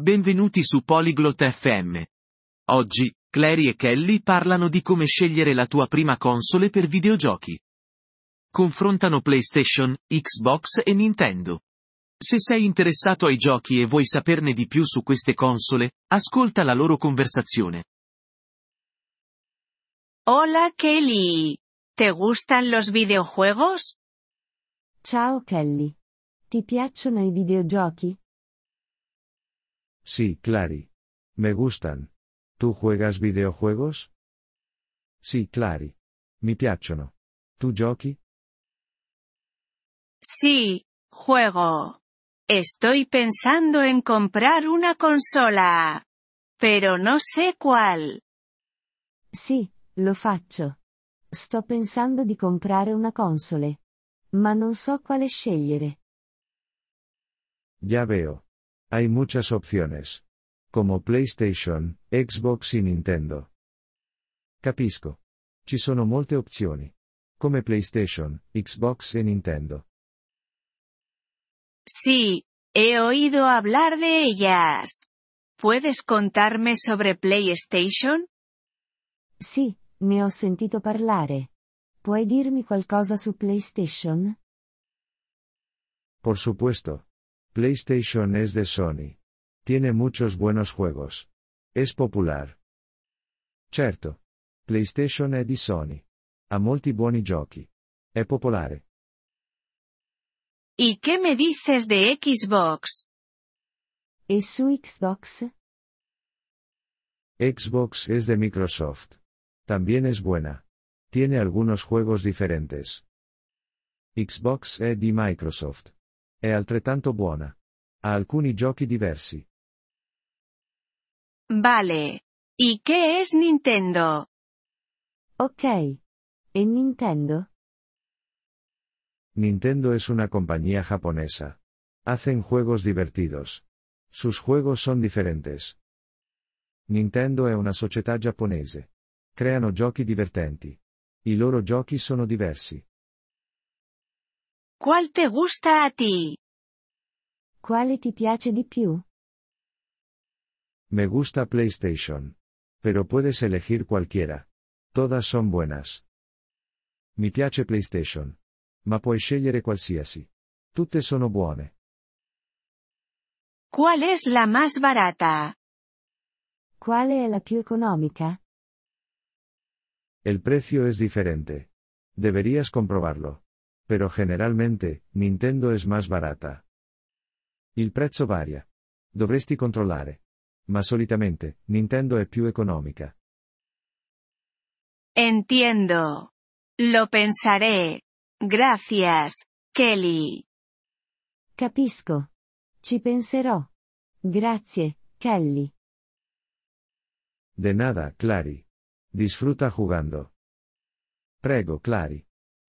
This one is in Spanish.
Benvenuti su Polyglot FM. Oggi, Clary e Kelly parlano di come scegliere la tua prima console per videogiochi. Confrontano PlayStation, Xbox e Nintendo. Se sei interessato ai giochi e vuoi saperne di più su queste console, ascolta la loro conversazione. Hola Kelly. ¿Te gustan los videojuegos? Ciao Kelly. Ti piacciono i videogiochi? Sí, Clary. Me gustan. ¿Tú juegas videojuegos? Sí, Clary. Mi piacciono. ¿Tu giochi? Sí, juego. Estoy pensando en comprar una consola. Pero no sé cuál. Sì, lo faccio. Sto pensando di comprare una console. Ma non so quale scegliere. Ya veo. Hay muchas opciones. Como PlayStation, Xbox y Nintendo. Capisco. Ci sono molte opzioni. Come PlayStation, Xbox e Nintendo. Sí, he oído hablar de ellas. ¿Puedes contarme sobre PlayStation? Sì, ne ho sentito parlare. Puoi dirmi qualcosa su PlayStation? Por supuesto. PlayStation es de Sony. Tiene muchos buenos juegos. Es popular. Certo. PlayStation è di Sony. Ha molti buoni giochi. È popolare. ¿Y qué me dices de Xbox? E su Xbox? Xbox es de Microsoft. También es buena. Tiene algunos juegos diferentes. Xbox è di Microsoft. È altrettanto buona. Ha alcuni giochi diversi. Vale. ¿Y qué es Nintendo? Ok. E Nintendo? Nintendo es una compañía japonesa. Hacen juegos divertidos. Sus juegos son diferentes. Nintendo è una società giapponese. Creano giochi divertenti. I loro giochi sono diversi. ¿Cuál te gusta a ti? Quale ti piace di più? Me gusta PlayStation. Pero puedes elegir cualquiera. Todas son buenas. Mi piace PlayStation. Ma puoi scegliere qualsiasi. Tutte sono buone. ¿Cuál es la más barata? Quale è la più economica? El precio es diferente. Deberías comprobarlo. Pero generalmente, Nintendo es más barata. Il prezzo varia. Dovresti controllare. Ma solitamente, Nintendo è più economica. Entiendo. Lo pensaré. Gracias, Kelly. Capisco. Ci penserò. Grazie, Kelly. De nada, Clary. Disfruta jugando. Prego, Clary.